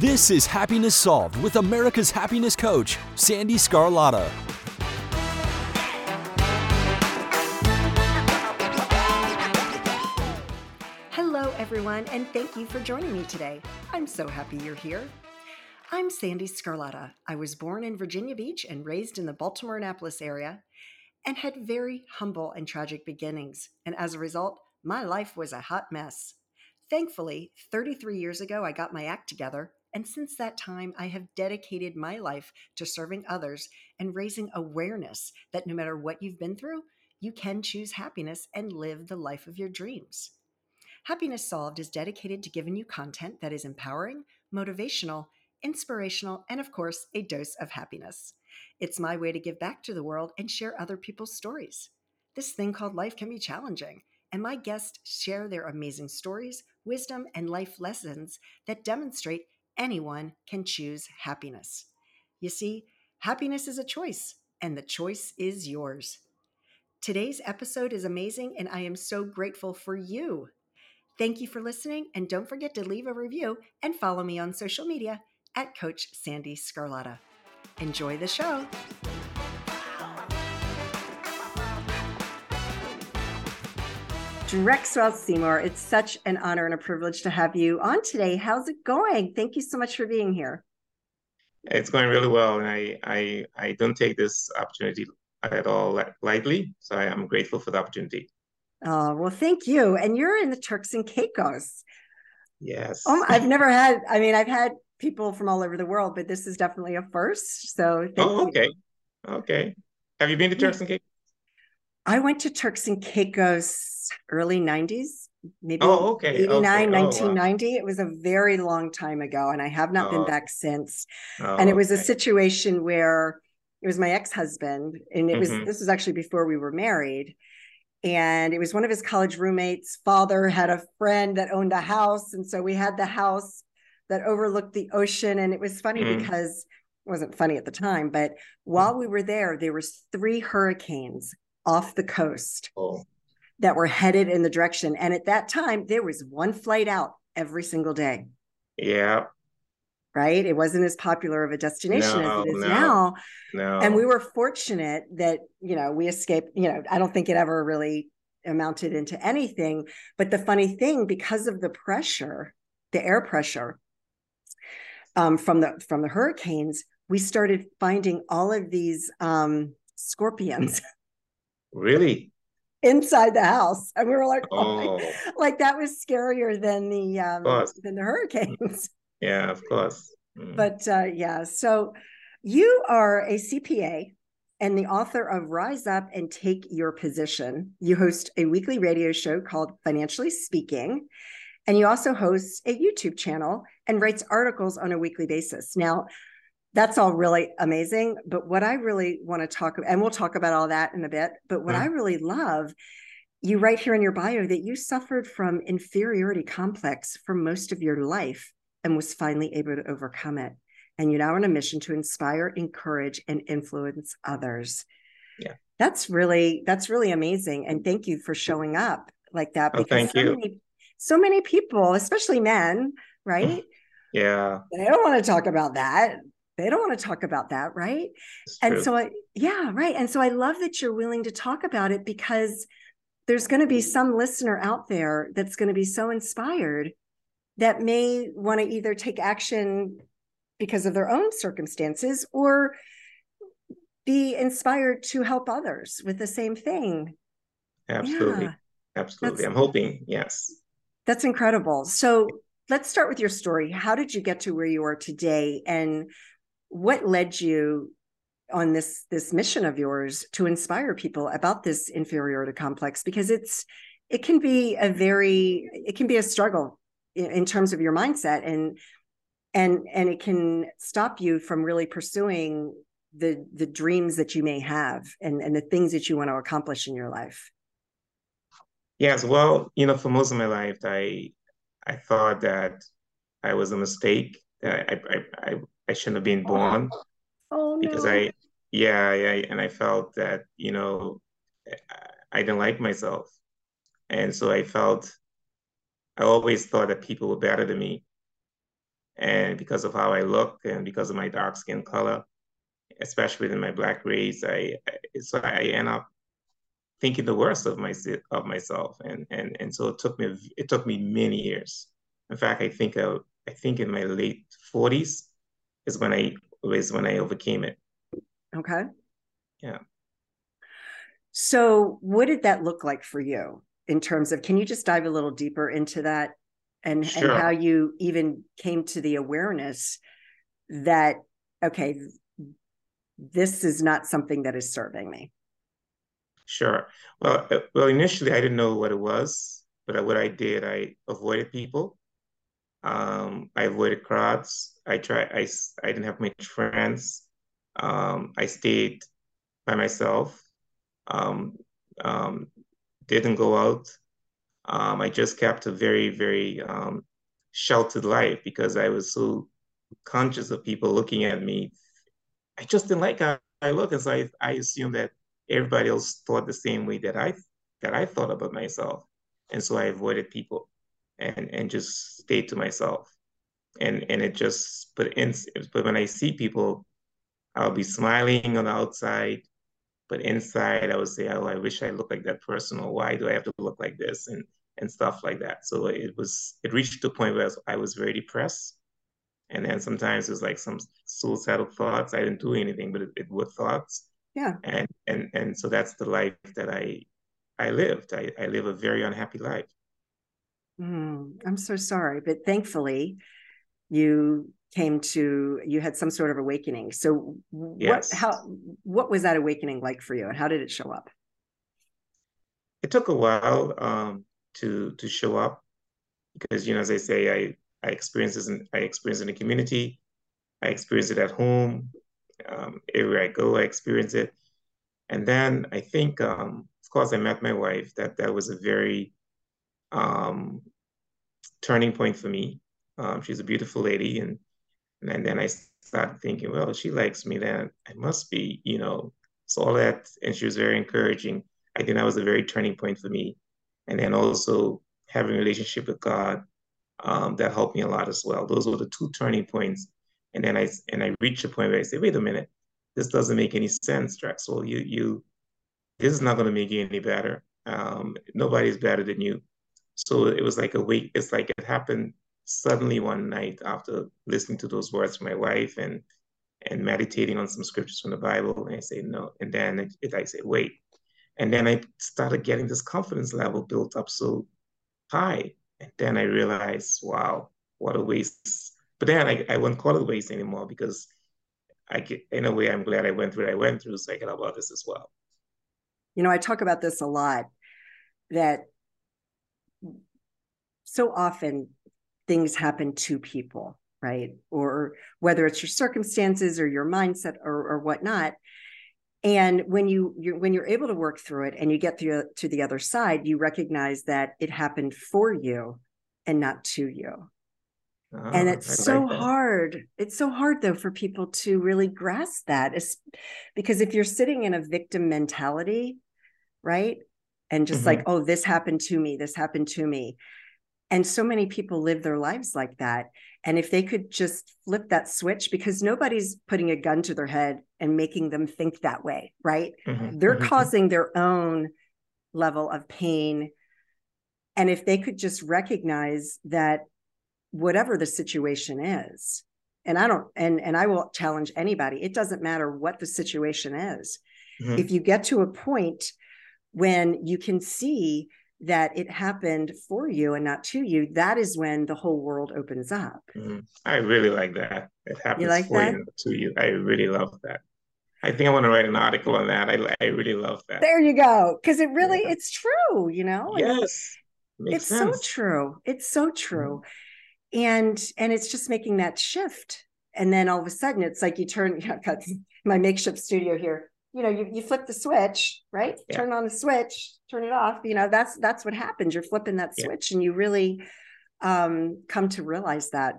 This is Happiness Solved with America's happiness coach, Sandee Sgarlata. Hello, everyone, and thank you for joining me today. I'm so happy you're here. I'm Sandee Sgarlata. I was born in Virginia Beach and raised in the Baltimore Annapolis area and had very humble and tragic beginnings. And as a result, my life was a hot mess. Thankfully, 33 years ago, I got my act together and since that time, I have dedicated my life to serving others and raising awareness that no matter what you've been through, you can choose happiness and live the life of your dreams. Happiness Solved is dedicated to giving you content that is empowering, motivational, inspirational, and of course, a dose of happiness. It's my way to give back to the world and share other people's stories. This thing called life can be challenging, and my guests share their amazing stories, wisdom, and life lessons that demonstrate anyone can choose happiness. You see, happiness is a choice, and the choice is yours. Today's episode is amazing, and I am so grateful for you. Thank you for listening, and don't forget to leave a review and follow me on social media at Coach Sandee Sgarlata. Enjoy the show. Drexwell Seymour, it's such an honor and a privilege to have you on today. How's it going? Thank you so much for being here. It's going really well, and I I, I don't take this opportunity at all lightly. So I am grateful for the opportunity. Oh well, thank you. And you're in the Turks and Caicos. Yes. Um, I've never had. I mean, I've had people from all over the world, but this is definitely a first. So. oh, okay. You. Okay. Have you been to Turks and Caicos? I went to Turks and Caicos early 90s, maybe oh, okay. 89, okay. 1990. Oh, wow. It was a very long time ago, and I have not oh. been back since. Oh, and it was okay. a situation where it was my ex-husband, and it was mm-hmm. this was actually before we were married. And it was one of his college roommates' father had a friend that owned a house. And so we had the house that overlooked the ocean. And it was funny mm. because it wasn't funny at the time, but while we were there, there was three hurricanes off the coast oh. that were headed in the direction. And at that time, there was one flight out every single day. Yeah. Right. It wasn't as popular of a destination no, as it is no, now. No. And we were fortunate that, you know, we escaped, you know, I don't think it ever really amounted into anything. But the funny thing, because of the pressure, the air pressure um, from the from the hurricanes, we started finding all of these um, scorpions Really? Inside the house, and we were like, oh, oh. like that was scarier than the um, than the hurricanes. Yeah, of course. Mm. But uh, yeah, so you are a CPA and the author of Rise Up and Take Your Position. You host a weekly radio show called Financially Speaking, and you also host a YouTube channel and writes articles on a weekly basis. Now, that's all really amazing. But what I really want to talk, about, and we'll talk about all that in a bit, but what. I mm-hmm. really love, you write here in your bio that you suffered from inferiority complex for most of your life and was finally able to overcome it. And you're now on a mission to inspire, encourage, and influence others. Yeah. That's really, that's really amazing. And thank you for showing up like that. Oh, because oh, thank so you. Many, so many people, especially men, right? Mm-hmm. Yeah. They don't want to talk about that they don't want to talk about that right? And so i yeah right and so i love that you're willing to talk about it because there's going to be some listener out there that's going to be so inspired that may want to either take action because of their own circumstances or be inspired to help others with the same thing. Absolutely. Yeah. absolutely. that's, i'm hoping yes. That's incredible. So let's start with your story. How did you get to where you are today? And what led you on this this mission of yours to inspire people about this inferiority complex? Because it's it can be a very it can be a struggle in, in terms of your mindset and and and it can stop you from really pursuing the the dreams that you may have and and the things that you want to accomplish in your life. Yes well you know for most of my life i i thought that i was a mistake. I i i, I shouldn't have been born. Oh, no. Because I, yeah, yeah, and I felt that you know, I didn't like myself, and so I felt, I always thought that people were better than me, And because of how I look and because of my dark skin color, especially in my black race, I, I so I end up thinking the worst of my of myself, and and and so it took me it took me many years. In fact, I think I, I think in my late forties is when I was when I overcame it. Okay. Yeah. So, what did that look like for you in terms of? Can you just dive a little deeper into that, and sure. and how you even came to the awareness that okay, this is not something that is serving me. Sure. Well, uh, well, initially I didn't know what it was, but what I did, I avoided people. Um, I avoided crowds. I tried. I I didn't have much friends. Um, I stayed by myself. Um, um, didn't go out. Um, I just kept a very, very um, sheltered life because I was so conscious of people looking at me. I just didn't like how I look, and so I, I assumed that everybody else thought the same way that I that I thought about myself, and so I avoided people, and and just stayed to myself, and and it just but in but when I see people, I'll be smiling on the outside, but inside I would say, oh, I wish I looked like that person, or why do I have to look like this, and and stuff like that. So it was it reached a point where I was very depressed. And then sometimes it was like some suicidal thoughts. I didn't do anything, but it, it were thoughts yeah and and and so that's the life that i i lived i, I live a very unhappy life mm, i'm so sorry but thankfully you came to you had some sort of awakening so what yes. how what was that awakening like for you and how did it show up it took a while um, to to show up because you know as i say i i experienced this in, i experienced in the community i experienced it at home um, everywhere I go, I experience it. And then I think, um, of course, I met my wife. That that was a very um, turning point for me. Um, she's a beautiful lady, and and then I started thinking, well, she likes me, then I must be, you know. So all that, and she was very encouraging. I think that was a very turning point for me. And then also having a relationship with God, um, that helped me a lot as well. Those were the two turning points and then I and I reached a point where I say, wait a minute, this doesn't make any sense, Drexwell. You you this is not going to make you any better. Um, nobody's better than you. So it was like a wait. It's like it happened suddenly one night after listening to those words from my wife and and meditating on some scriptures from the Bible. And I say no, and then it, it, I say wait, and then I started getting this confidence level built up so high, and then I realized, wow, what a waste but then I, I won't call it waste anymore because I in a way, I'm glad I went through what I went through so I can help others as well. You know, I talk about this a lot that so often things happen to people, right? Or whether it's your circumstances or your mindset or, or whatnot. And when you you're, when you're able to work through it and you get through to the other side, you recognize that it happened for you and not to you and oh, it's so like hard it's so hard though for people to really grasp that it's, because if you're sitting in a victim mentality right and just mm-hmm. like oh this happened to me this happened to me and so many people live their lives like that and if they could just flip that switch because nobody's putting a gun to their head and making them think that way right mm-hmm. they're mm-hmm. causing their own level of pain and if they could just recognize that whatever the situation is and i don't and and i will challenge anybody it doesn't matter what the situation is mm-hmm. if you get to a point when you can see that it happened for you and not to you that is when the whole world opens up mm-hmm. i really like that it happens you like for that? you to you i really love that I think I want to write an article on that. I, I really love that. There you go. Because it really, yeah. it's true, you know? Yes. It's sense. so true. It's so true. Mm-hmm and and it's just making that shift and then all of a sudden it's like you turn you know, got my makeshift studio here you know you, you flip the switch right yeah. turn on the switch turn it off you know that's that's what happens you're flipping that switch yeah. and you really um, come to realize that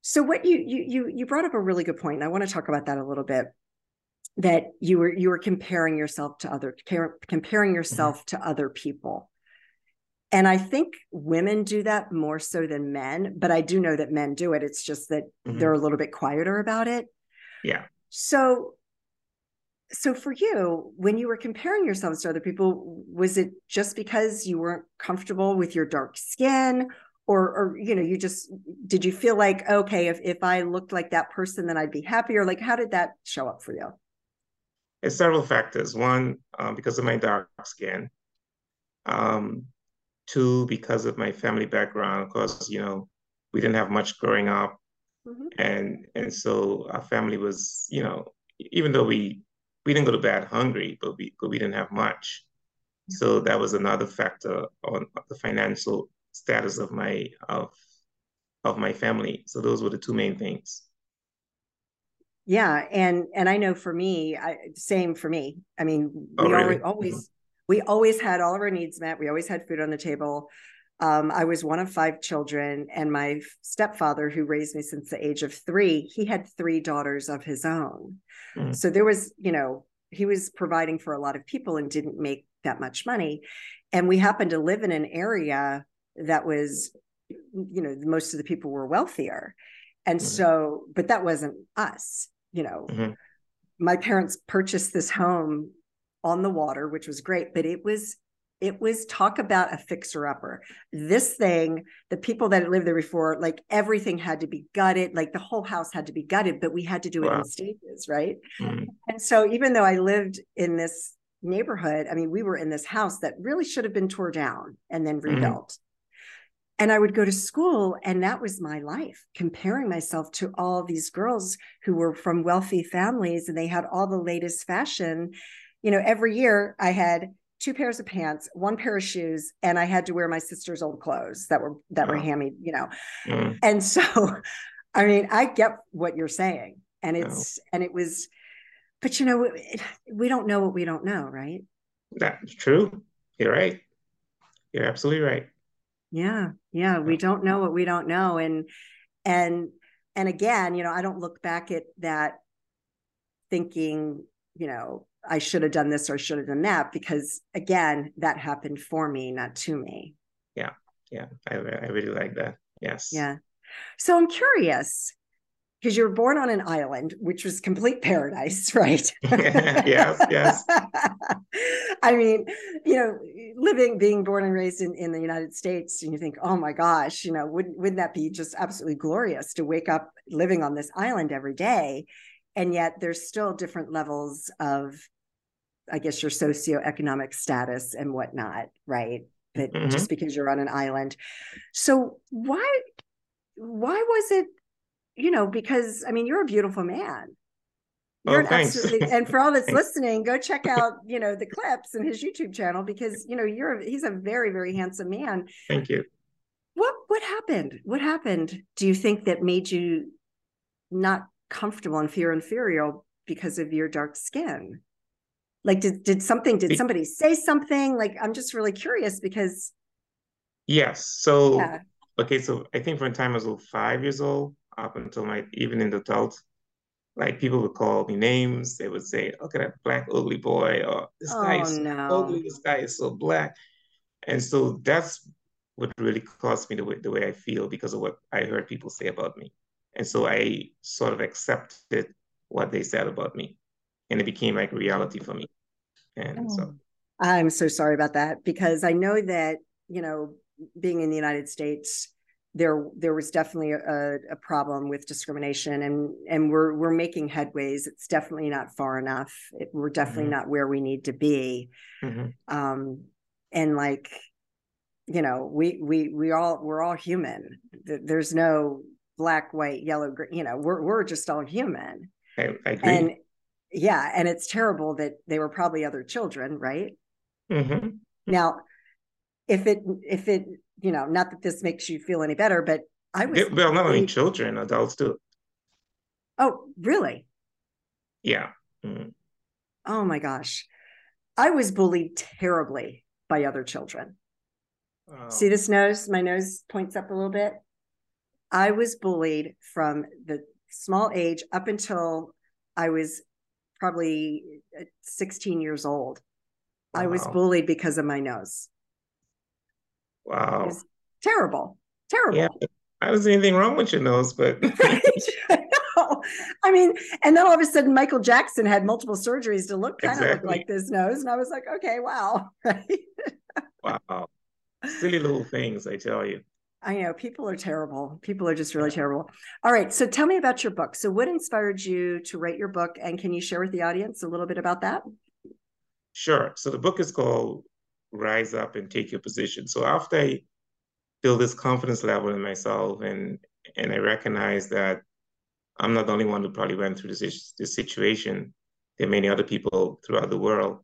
so what you you you you brought up a really good point and i want to talk about that a little bit that you were you were comparing yourself to other comparing mm-hmm. yourself mm-hmm. to other people And I think women do that more so than men, but I do know that men do it. It's just that mm-hmm. they're a little bit quieter about it. Yeah. So so for you when you were comparing yourselves to other people was it just because you weren't comfortable with your dark skin? Or or you know you just did you feel like okay if if i looked like that person then i'd be happier? Like how did that show up for you? It's several factors. One um, because of my dark skin. Um, two because of my family background because you know we didn't have much growing up. Mm-hmm. and and so our family was you know even though we we didn't go to bed hungry but we but we didn't have much. So that was another factor on the financial status of my of of my family. So those were the two main things. Yeah and and i know for me I, same for me. I mean oh, we really? always, always mm-hmm. we always had all of our needs met. We always had food on the table um, I was one of five children, and my stepfather, who raised me since the age of three, he had three daughters of his own. Mm. So there was, you know, he was providing for a lot of people and didn't make that much money. And we happened to live in an area that was, you know, most of the people were wealthier. And mm. so, but that wasn't us, you know. Mm-hmm. My parents purchased this home on the water, which was great, but it was it was talk about a fixer upper. This thing, the people that lived there before, like everything had to be gutted, like the whole house had to be gutted, but we had to do wow. it in stages, right? Mm-hmm. And so even though I lived in this neighborhood, I mean, we were in this house that really should have been tore down and then mm-hmm. rebuilt. Mm-hmm. And I would go to school, and that was my life, comparing myself to all these girls who were from wealthy families and they had all the latest fashion. You know, every year I had two pairs of pants, one pair of shoes, and I had to wear my sister's old clothes that were that were hammy, you know. Mm. And so, I mean, I get what you're saying, and it's oh. and it was, but you know, we don't know what we don't know, right? That's true. You're right. You're absolutely right. Yeah, yeah, we don't know what we don't know, and and and again, you know, I don't look back at that thinking, you know, I should have done this or should have done that because again, that happened for me, not to me. Yeah. Yeah. I, I really like that. Yes. Yeah. So I'm curious because you were born on an island, which was complete paradise, right? yes, yes. I mean, you know, living, being born and raised in, in the United States, and you think, oh my gosh, you know, wouldn't wouldn't that be just absolutely glorious to wake up living on this island every day? And yet there's still different levels of I guess your socioeconomic status and whatnot, right? That mm-hmm. just because you're on an island. So why why was it, you know, because I mean you're a beautiful man. Oh, you're oh, thanks. absolutely and for all that's listening, go check out, you know, the clips and his YouTube channel because you know you're he's a very, very handsome man. Thank you. What what happened? What happened? Do you think that made you not comfortable and fear inferior because of your dark skin? like did did something did somebody say something like i'm just really curious because yes so yeah. okay so i think from the time i was five years old up until my even in the adult like people would call me names they would say look at that black ugly boy or this oh, guy is so no. ugly this guy is so black and so that's what really caused me the way, the way i feel because of what i heard people say about me and so i sort of accepted what they said about me and it became like reality for me. And oh. so I'm so sorry about that because I know that, you know, being in the United States, there there was definitely a, a problem with discrimination and and we're we're making headways. It's definitely not far enough. It, we're definitely mm-hmm. not where we need to be. Mm-hmm. Um, and like, you know, we we we all we're all human. There's no black, white, yellow, green. You know, we're we're just all human. I, I agree. And yeah and it's terrible that they were probably other children right mm-hmm. now if it if it you know not that this makes you feel any better but i was it, well not only children adults too oh really yeah mm-hmm. oh my gosh i was bullied terribly by other children oh. see this nose my nose points up a little bit i was bullied from the small age up until i was probably uh, 16 years old. Wow. I was bullied because of my nose. Wow. terrible. Terrible. Yeah. I don't see anything wrong with your nose, but I mean, and then all of a sudden Michael Jackson had multiple surgeries to look kind exactly. of look like this nose. And I was like, okay, wow. Right. wow. Silly little things, I tell you. I know people are terrible. People are just really terrible. All right. So tell me about your book. So, what inspired you to write your book? And can you share with the audience a little bit about that? Sure. So, the book is called Rise Up and Take Your Position. So, after I build this confidence level in myself and and I recognize that I'm not the only one who probably went through this, this situation. There are many other people throughout the world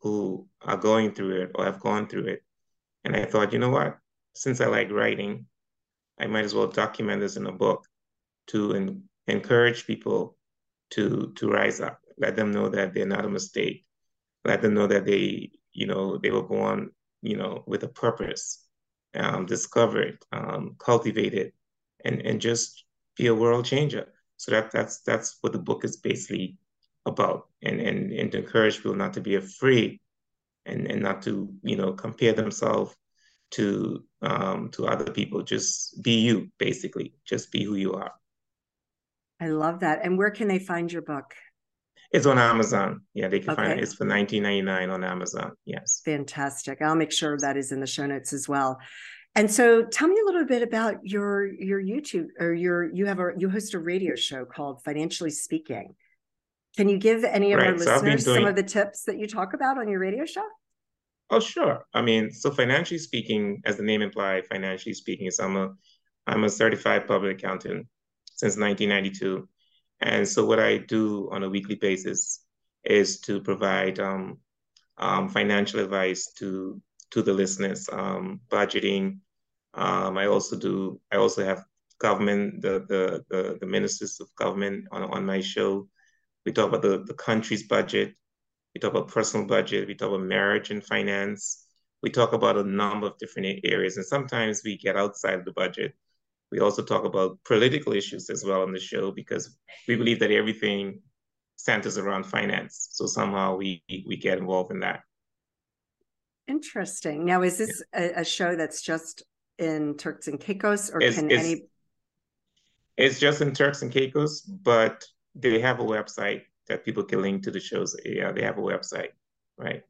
who are going through it or have gone through it. And I thought, you know what? Since I like writing, I might as well document this in a book to en- encourage people to to rise up. Let them know that they're not a mistake. Let them know that they, you know, they were born, you know, with a purpose, um, discovered, um, cultivated, and and just be a world changer. So that that's that's what the book is basically about, and and and to encourage people not to be afraid, and and not to you know compare themselves to um, to other people. Just be you, basically. Just be who you are. I love that. And where can they find your book? It's on Amazon. Yeah, they can okay. find it. It's for nineteen ninety nine on Amazon. Yes. Fantastic. I'll make sure that is in the show notes as well. And so tell me a little bit about your your YouTube or your you have a you host a radio show called Financially Speaking. Can you give any of right. our so listeners doing... some of the tips that you talk about on your radio show? Oh, sure. I mean, so financially speaking, as the name implies, financially speaking, is I'm a I'm a certified public accountant since 1992. And so what I do on a weekly basis is to provide um, um, financial advice to to the listeners, um, budgeting. Um, I also do. I also have government, the the the, the ministers of government on, on my show. We talk about the, the country's budget. We talk about personal budget. We talk about marriage and finance. We talk about a number of different areas, and sometimes we get outside of the budget. We also talk about political issues as well on the show because we believe that everything centers around finance. So somehow we we get involved in that. Interesting. Now, is this yeah. a, a, show that's just in Turks and Caicos, or it's, can it's, any? It's just in Turks and Caicos, but they have a website that people can link to the shows. Yeah, they have a website, right?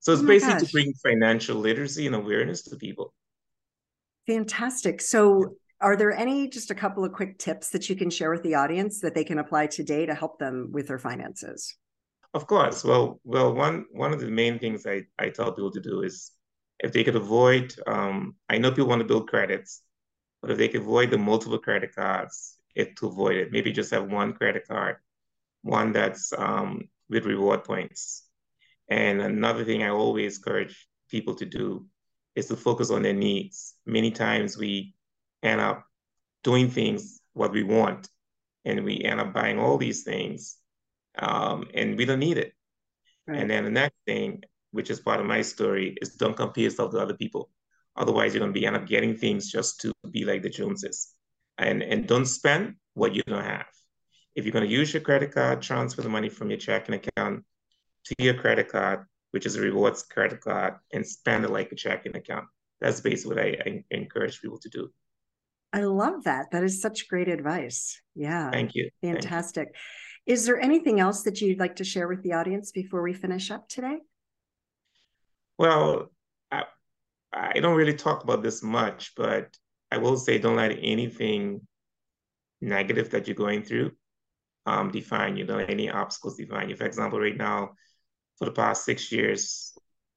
So it's oh basically gosh. to bring financial literacy and awareness to people. Fantastic. So, are there any just a couple of quick tips that you can share with the audience that they can apply today to help them with their finances? Of course. Well, well, one one of the main things I, I tell people to do is if they could avoid, um, I know people want to build credits, but if they could avoid the multiple credit cards, it to avoid it. Maybe just have one credit card, one that's um, with reward points. And another thing I always encourage people to do is to focus on their needs. Many times we end up doing things what we want, and we end up buying all these things um, and we don't need it. Right. And then the next thing, which is part of my story, is don't compare yourself to other people. Otherwise, you're going to be end up getting things just to be like the Joneses. And, and don't spend what you don't have. If you're going to use your credit card, transfer the money from your checking account to your credit card, which is a rewards credit card, and spend it like a checking account. That's basically what I, I encourage people to do. I love that. That is such great advice. Yeah. Thank you. Fantastic. Thank you. Is there anything else that you'd like to share with the audience before we finish up today? Well, I, I don't really talk about this much, but I will say don't let anything negative that you're going through um, define you. Don't any obstacles define you. For example, right now, for the past six years,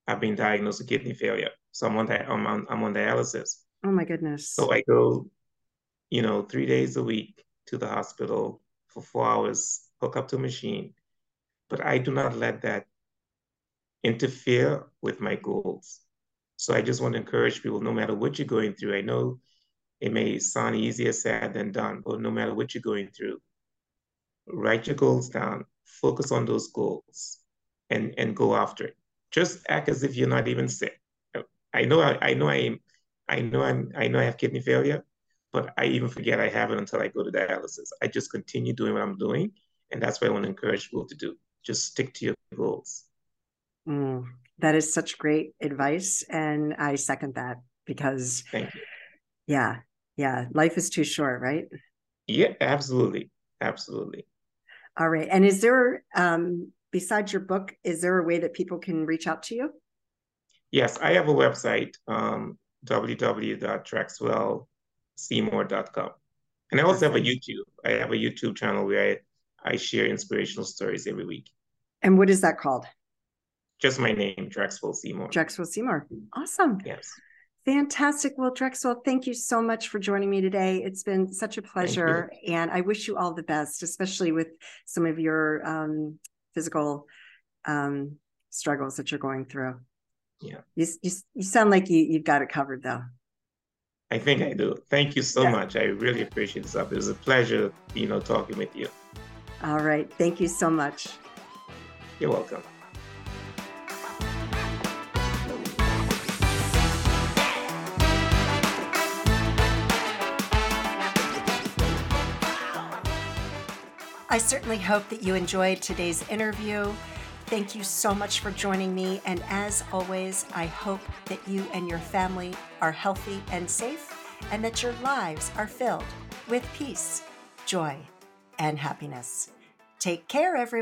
I've been diagnosed with kidney failure. So I'm on, I'm on, I'm on dialysis. Oh my goodness. So I go, you know, three days a week to the hospital for four hours hook up to a machine, but I do not let that interfere with my goals. So I just want to encourage people, no matter what you're going through, I know it may sound easier said than done, but no matter what you're going through, write your goals down, focus on those goals, and and go after it. Just act as if you're not even sick. I know I, I know I am I know I'm I know I have kidney failure, but I even forget I have it until I go to dialysis. I just continue doing what I'm doing and that's what I want to encourage people to do. Just stick to your goals. Mm, that is such great advice. And I second that. because Thank you. yeah, yeah, life is too short, right? Yeah, absolutely. Absolutely. All right. And is there, um, besides your book, is there a way that people can reach out to you? Yes, I have a website, um, www.drexwellseymour.com. And I also have a YouTube. I have a YouTube channel where I, I share inspirational stories every week. And what is that called? Just my name, Drexwell Seymour. Drexwell Seymour. Awesome. Yes. Fantastic. Well, Drexwell, thank you so much for joining me today. It's been such a pleasure. And I wish you all the best, especially with some of your um, physical um, struggles that you're going through. Yeah. You, you, you sound like you, you've got it covered, though. I think I do. Thank you so Yeah. much. I really appreciate this. Up. It was a pleasure, you know, talking with you. All right. Thank you so much. You're welcome. I certainly hope that you enjoyed today's interview. Thank you so much for joining me. And as always, I hope that you and your family are healthy and safe, and that your lives are filled with peace, joy, and happiness. Take care, everyone.